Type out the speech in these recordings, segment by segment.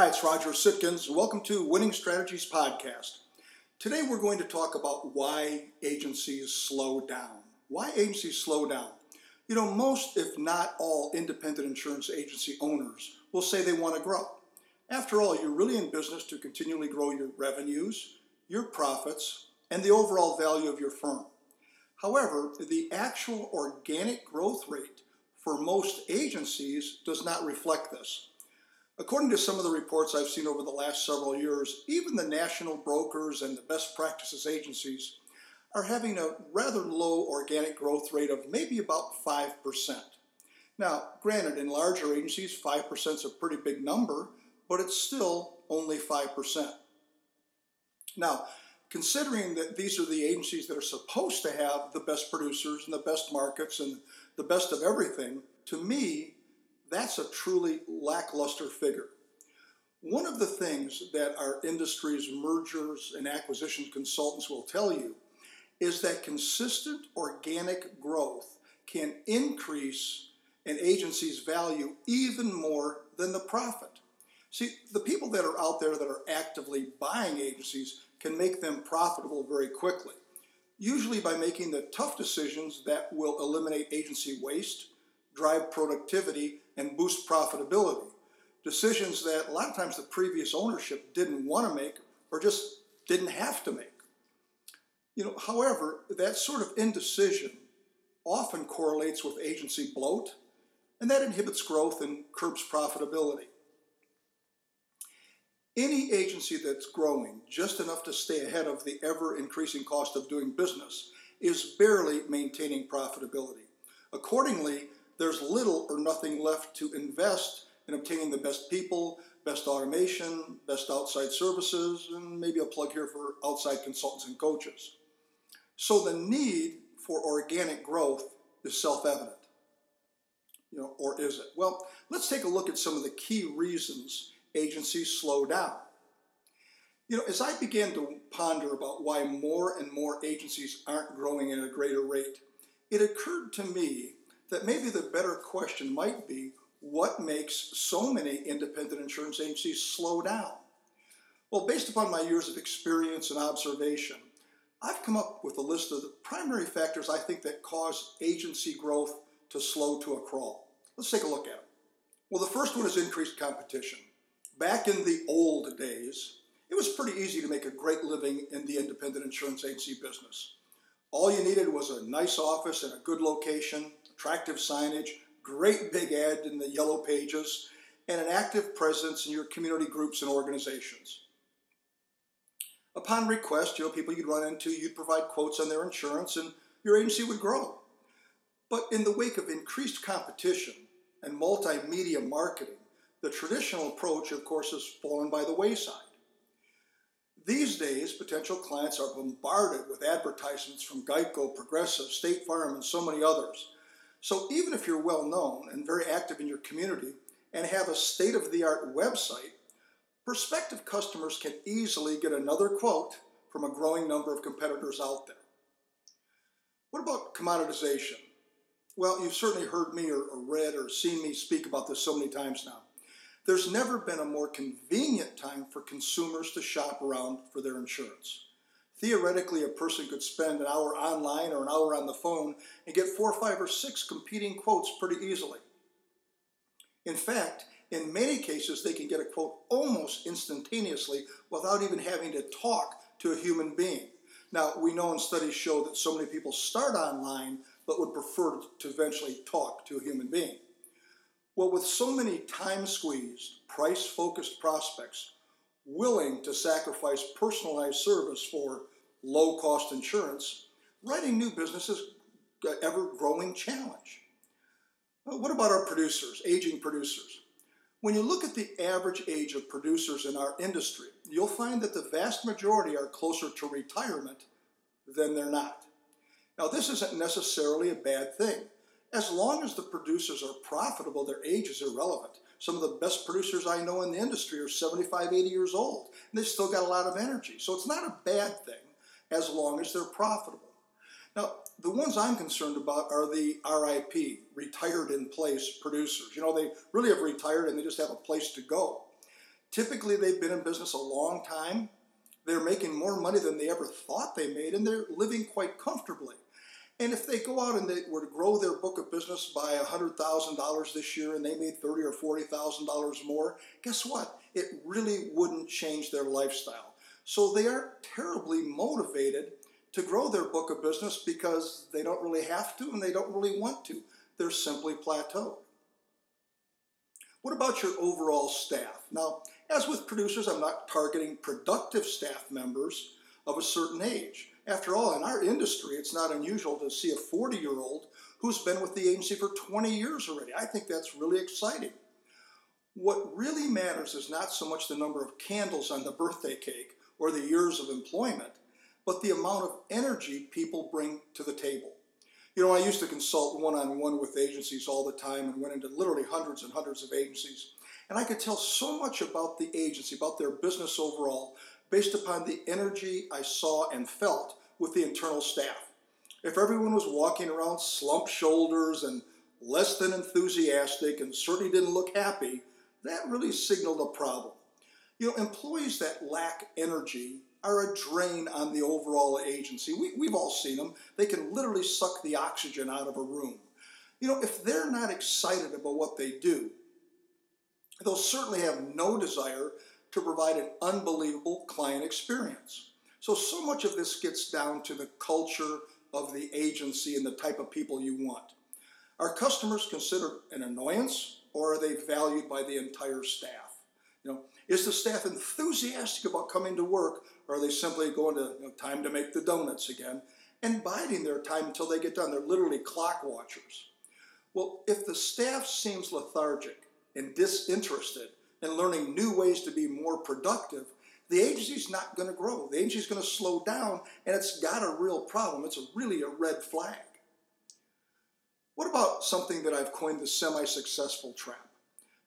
Hi, it's Roger Sitkins. Welcome to Winning Strategies Podcast. Today we're going to talk about why agencies slow down. Why agencies slow down. You know, most, if not all, independent insurance agency owners will say they want to grow. After all, you're really in business to continually grow your revenues, your profits, and the overall value of your firm. However, the actual organic growth rate for most agencies does not reflect this. According to some of the reports I've seen over the last several years, even the national brokers and the best practices agencies are having a rather low organic growth rate of maybe about 5%. Now, granted, in larger agencies, 5% is a pretty big number, but it's still only 5%. Now, considering that these are the agencies that are supposed to have the best producers and the best markets and the best of everything, to me, that's a truly lackluster figure. One of the things that our industry's mergers and acquisition consultants will tell you is that consistent organic growth can increase an agency's value even more than the profit. See, the people that are out there that are actively buying agencies can make them profitable very quickly, usually by making the tough decisions that will eliminate agency waste, drive productivity, and boost profitability. Decisions that a lot of times the previous ownership didn't want to make or just didn't have to make. You know, however, that sort of indecision often correlates with agency bloat, and that inhibits growth and curbs profitability. Any agency that's growing just enough to stay ahead of the ever increasing cost of doing business is barely maintaining profitability. Accordingly, there's little or nothing left to invest in obtaining the best people, best automation, best outside services, and maybe a plug here for outside consultants and coaches. So the need for organic growth is self-evident. You know, or is it? Well, let's take a look at some of the key reasons agencies slow down. You know, as I began to ponder about why more and more agencies aren't growing at a greater rate, it occurred to me that maybe the better question might be what makes so many independent insurance agencies slow down? Well, based upon my years of experience and observation, I've come up with a list of the primary factors I think that cause agency growth to slow to a crawl. Let's take a look at them. Well, the first one is increased competition. Back in the old days, it was pretty easy to make a great living in the independent insurance agency business. All you needed was a nice office and a good location, attractive signage, great big ad in the yellow pages, and an active presence in your community groups and organizations. Upon request, you know, people you'd run into, you'd provide quotes on their insurance, and your agency would grow. But in the wake of increased competition and multimedia marketing, the traditional approach, of course, has fallen by the wayside. These days, potential clients are bombarded with advertisements from Geico, Progressive, State Farm, and so many others so even if you're well known and very active in your community and have a state of the art website, prospective customers can easily get another quote from a growing number of competitors out there. What about commoditization? Well, you've certainly heard me or, read or seen me speak about this so many times now. There's never been a more convenient time for consumers to shop around for their insurance. Theoretically, a person could spend an hour online or an hour on the phone and get four, five, or six competing quotes pretty easily. In fact, in many cases, they can get a quote almost instantaneously without even having to talk to a human being. Now, we know and studies show that so many people start online but would prefer to eventually talk to a human being. Well, with so many time squeezed, price focused prospects willing to sacrifice personalized service for low cost insurance, writing new business is an ever growing challenge. But What about our producers, aging producers? When you look at the average age of producers in our industry, you'll find that the vast majority are closer to retirement than they're not. Now, this isn't necessarily a bad thing. As long as the producers are profitable, their age is irrelevant. Some of the best producers I know in the industry are 75, 80 years old, and they've still got a lot of energy. So it's not a bad thing as long as they're profitable. Now, the ones I'm concerned about are the RIP, retired in place producers. You know, they really have retired and they just have a place to go. Typically, they've been in business a long time. They're making more money than they ever thought they made, and they're living quite comfortably. And if they go out and they were to grow their book of business by $100,000 this year and they made thirty or $40,000 more, guess what? It really wouldn't change their lifestyle. So they aren't terribly motivated to grow their book of business because they don't really have to and they don't really want to. They're simply plateaued. What about your overall staff? Now, as with producers, I'm not targeting productive staff members of a certain age. After all, in our industry, it's not unusual to see a 40 year old who's been with the agency for 20 years already. I think that's really exciting. What really matters is not so much the number of candles on the birthday cake or the years of employment, but the amount of energy people bring to the table. You know, I used to consult one on one with agencies all the time and went into literally hundreds and hundreds of agencies. And I could tell so much about the agency, about their business overall, based upon the energy I saw and felt with the internal staff. If everyone was walking around slumped shoulders and less than enthusiastic and certainly didn't look happy, that really signaled a problem. You know, employees that lack energy are a drain on the overall agency. We, we've all seen them. They can literally suck the oxygen out of a room. You know, if they're not excited about what they do, they'll certainly have no desire to provide an unbelievable client experience. So, so much of this gets down to the culture of the agency and the type of people you want. Are customers considered an annoyance or are they valued by the entire staff? You know, is the staff enthusiastic about coming to work or are they simply going to you know, time to make the donuts again and biding their time until they get done? They're literally clock watchers. Well, if the staff seems lethargic and disinterested in learning new ways to be more productive, the agency's not going to grow. The agency's going to slow down, and it's got a real problem. It's a, really a red flag. What about something that I've coined the semi successful trap?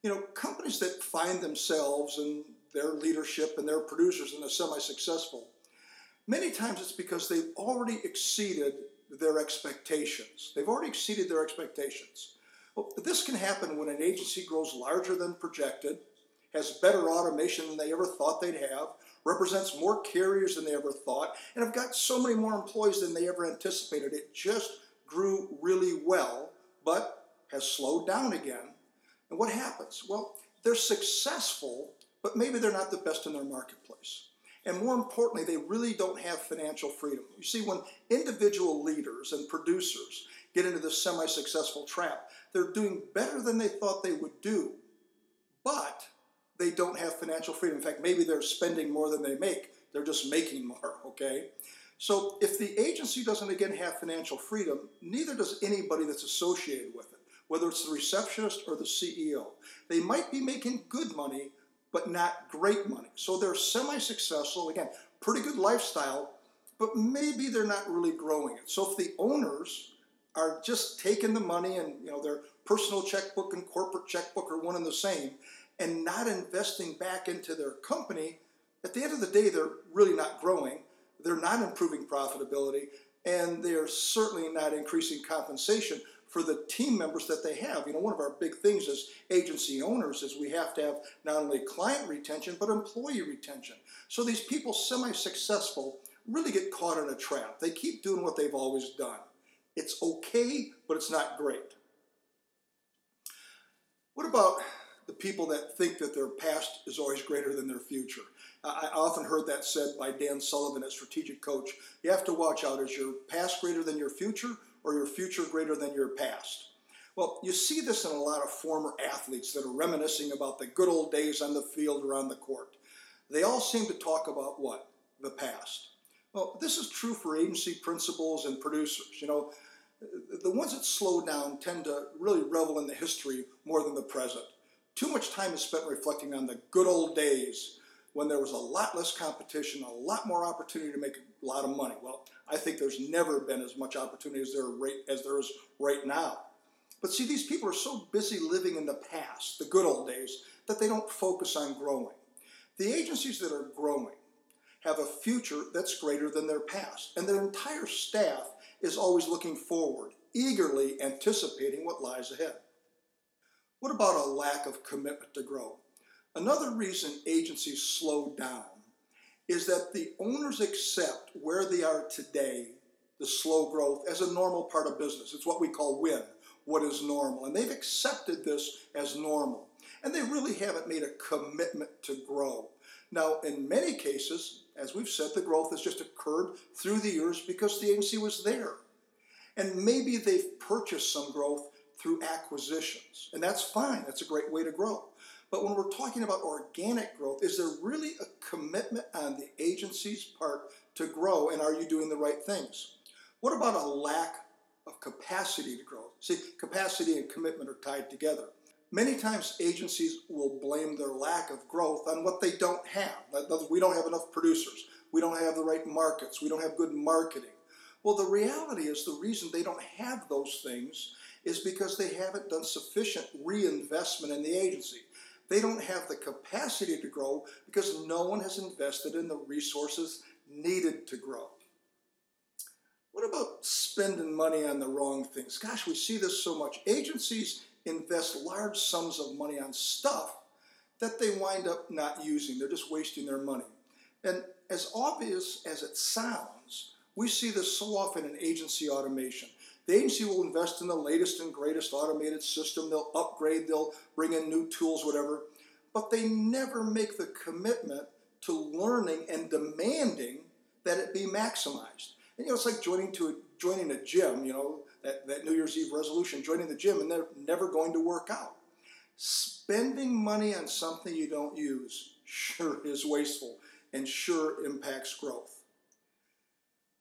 You know, companies that find themselves and their leadership and their producers in the semi successful, many times it's because they've already exceeded their expectations. They've already exceeded their expectations. Well, this can happen when an agency grows larger than projected, has better automation than they ever thought they'd have, represents more carriers than they ever thought, and have got so many more employees than they ever anticipated. It just grew really well, but has slowed down again. And what happens? Well, they're successful, but maybe they're not the best in their marketplace. And more importantly, they really don't have financial freedom. You see, when individual leaders and producers get into this semi successful trap, they're doing better than they thought they would do, but they don't have financial freedom. In fact, maybe they're spending more than they make, they're just making more, okay? So if the agency doesn't again have financial freedom, neither does anybody that's associated with it, whether it's the receptionist or the CEO. They might be making good money, but not great money. So they're semi successful, again, pretty good lifestyle, but maybe they're not really growing it. So if the owners are just taking the money and you know their personal checkbook and corporate checkbook are one and the same and not investing back into their company, at the end of the day, they're really not growing. They're not improving profitability, and they're certainly not increasing compensation for the team members that they have. You know, one of our big things as agency owners is we have to have not only client retention, but employee retention. So these people, semi successful, really get caught in a trap. They keep doing what they've always done. It's okay, but it's not great. What about the people that think that their past is always greater than their future? I often heard that said by Dan Sullivan, a strategic coach. You have to watch out is your past greater than your future or your future greater than your past? Well, you see this in a lot of former athletes that are reminiscing about the good old days on the field or on the court. They all seem to talk about what? The past. Well, this is true for agency principals and producers. You know, the ones that slow down tend to really revel in the history more than the present. Too much time is spent reflecting on the good old days when there was a lot less competition, a lot more opportunity to make a lot of money. Well, I think there's never been as much opportunity as there, right, as there is right now. But see, these people are so busy living in the past, the good old days, that they don't focus on growing. The agencies that are growing have a future that's greater than their past, and their entire staff is always looking forward, eagerly anticipating what lies ahead. What about a lack of commitment to grow? Another reason agencies slow down is that the owners accept where they are today, the slow growth, as a normal part of business. It's what we call win, what is normal. And they've accepted this as normal. And they really haven't made a commitment to grow. Now, in many cases, as we've said, the growth has just occurred through the years because the agency was there. And maybe they've purchased some growth through acquisitions. And that's fine, that's a great way to grow. But when we're talking about organic growth, is there really a commitment on the agency's part to grow, and are you doing the right things? What about a lack of capacity to grow? See, capacity and commitment are tied together. Many times agencies will blame their lack of growth on what they don't have. We don't have enough producers. We don't have the right markets. We don't have good marketing. Well, the reality is the reason they don't have those things is because they haven't done sufficient reinvestment in the agency. They don't have the capacity to grow because no one has invested in the resources needed to grow. What about spending money on the wrong things? Gosh, we see this so much. Agencies invest large sums of money on stuff that they wind up not using. They're just wasting their money. And as obvious as it sounds, we see this so often in agency automation. The agency will invest in the latest and greatest automated system. They'll upgrade, they'll bring in new tools, whatever. But they never make the commitment to learning and demanding that it be maximized. And you know, it's like joining to a, joining a gym. You know, that, that New Year's Eve resolution, joining the gym, and they're never going to work out. Spending money on something you don't use sure is wasteful and sure impacts growth.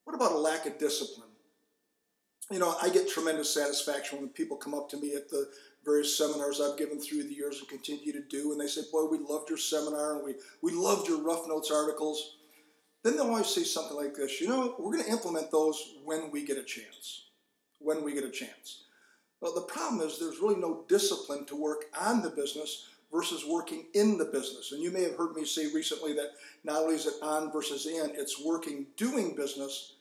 What about a lack of discipline? You know, I get tremendous satisfaction when people come up to me at the various seminars I've given through the years and continue to do, and they say, Boy, we loved your seminar and we, we loved your Rough Notes articles. Then they'll always say something like this You know, we're going to implement those when we get a chance. When we get a chance. Well, the problem is there's really no discipline to work on the business versus working in the business. And you may have heard me say recently that not only is it on versus in, it's working doing business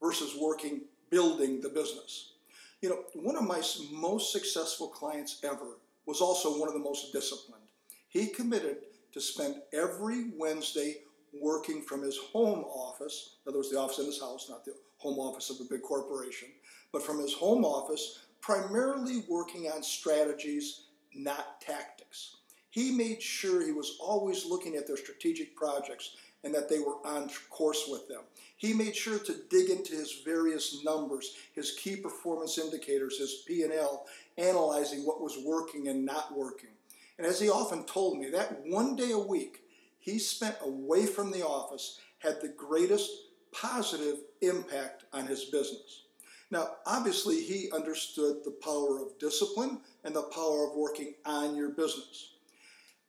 versus working building the business. You know, one of my most successful clients ever was also one of the most disciplined. He committed to spend every Wednesday working from his home office, in other words, the office in his house, not the home office of a big corporation, but from his home office, primarily working on strategies, not tactics. He made sure he was always looking at their strategic projects and that they were on course with them. He made sure to dig into his various numbers, his key performance indicators, his P&L, analyzing what was working and not working. And as he often told me, that one day a week he spent away from the office had the greatest positive impact on his business. Now, obviously, he understood the power of discipline and the power of working on your business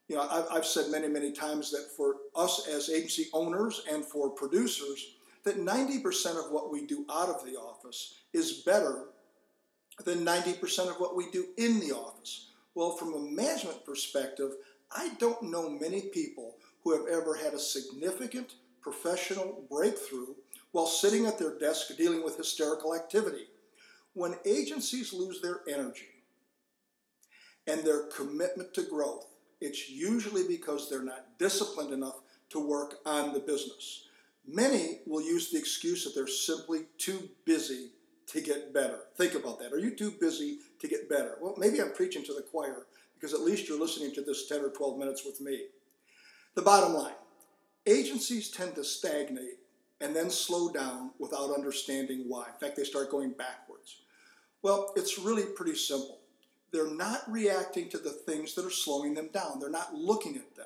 you know, I've, I've said many, many times that for us as agency owners and for producers, that 90% of what we do out of the office is better than 90% of what we do in the office. Well, from a management perspective, I don't know many people who have ever had a significant professional breakthrough while sitting at their desk dealing with hysterical activity. When agencies lose their energy and their commitment to growth, it's usually because they're not disciplined enough to work on the business. Many will use the excuse that they're simply too busy to get better. Think about that. Are you too busy to get better? Well, maybe I'm preaching to the choir because at least you're listening to this 10 or 12 minutes with me. The bottom line agencies tend to stagnate and then slow down without understanding why. In fact, they start going backwards. Well, it's really pretty simple they're not reacting to the things that are slowing them down. They're not looking at them.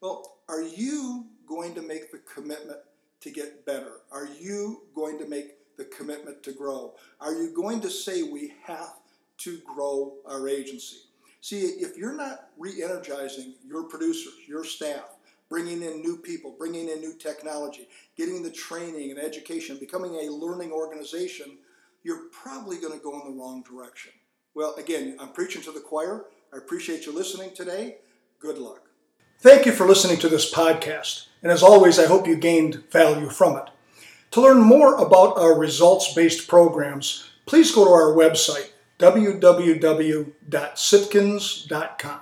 Well, are you going to make the commitment to get better? Are you going to make the commitment to grow? Are you going to say we have to grow our agency? See, if you're not re energizing your producers, your staff, bringing in new people, bringing in new technology, getting the training and education, becoming a learning organization, you're probably going to go in the wrong direction. Well, again, I'm preaching to the choir. I appreciate you listening today. Good luck. Thank you for listening to this podcast. And as always, I hope you gained value from it. To learn more about our results based programs, please go to our website, www.sitkins.com.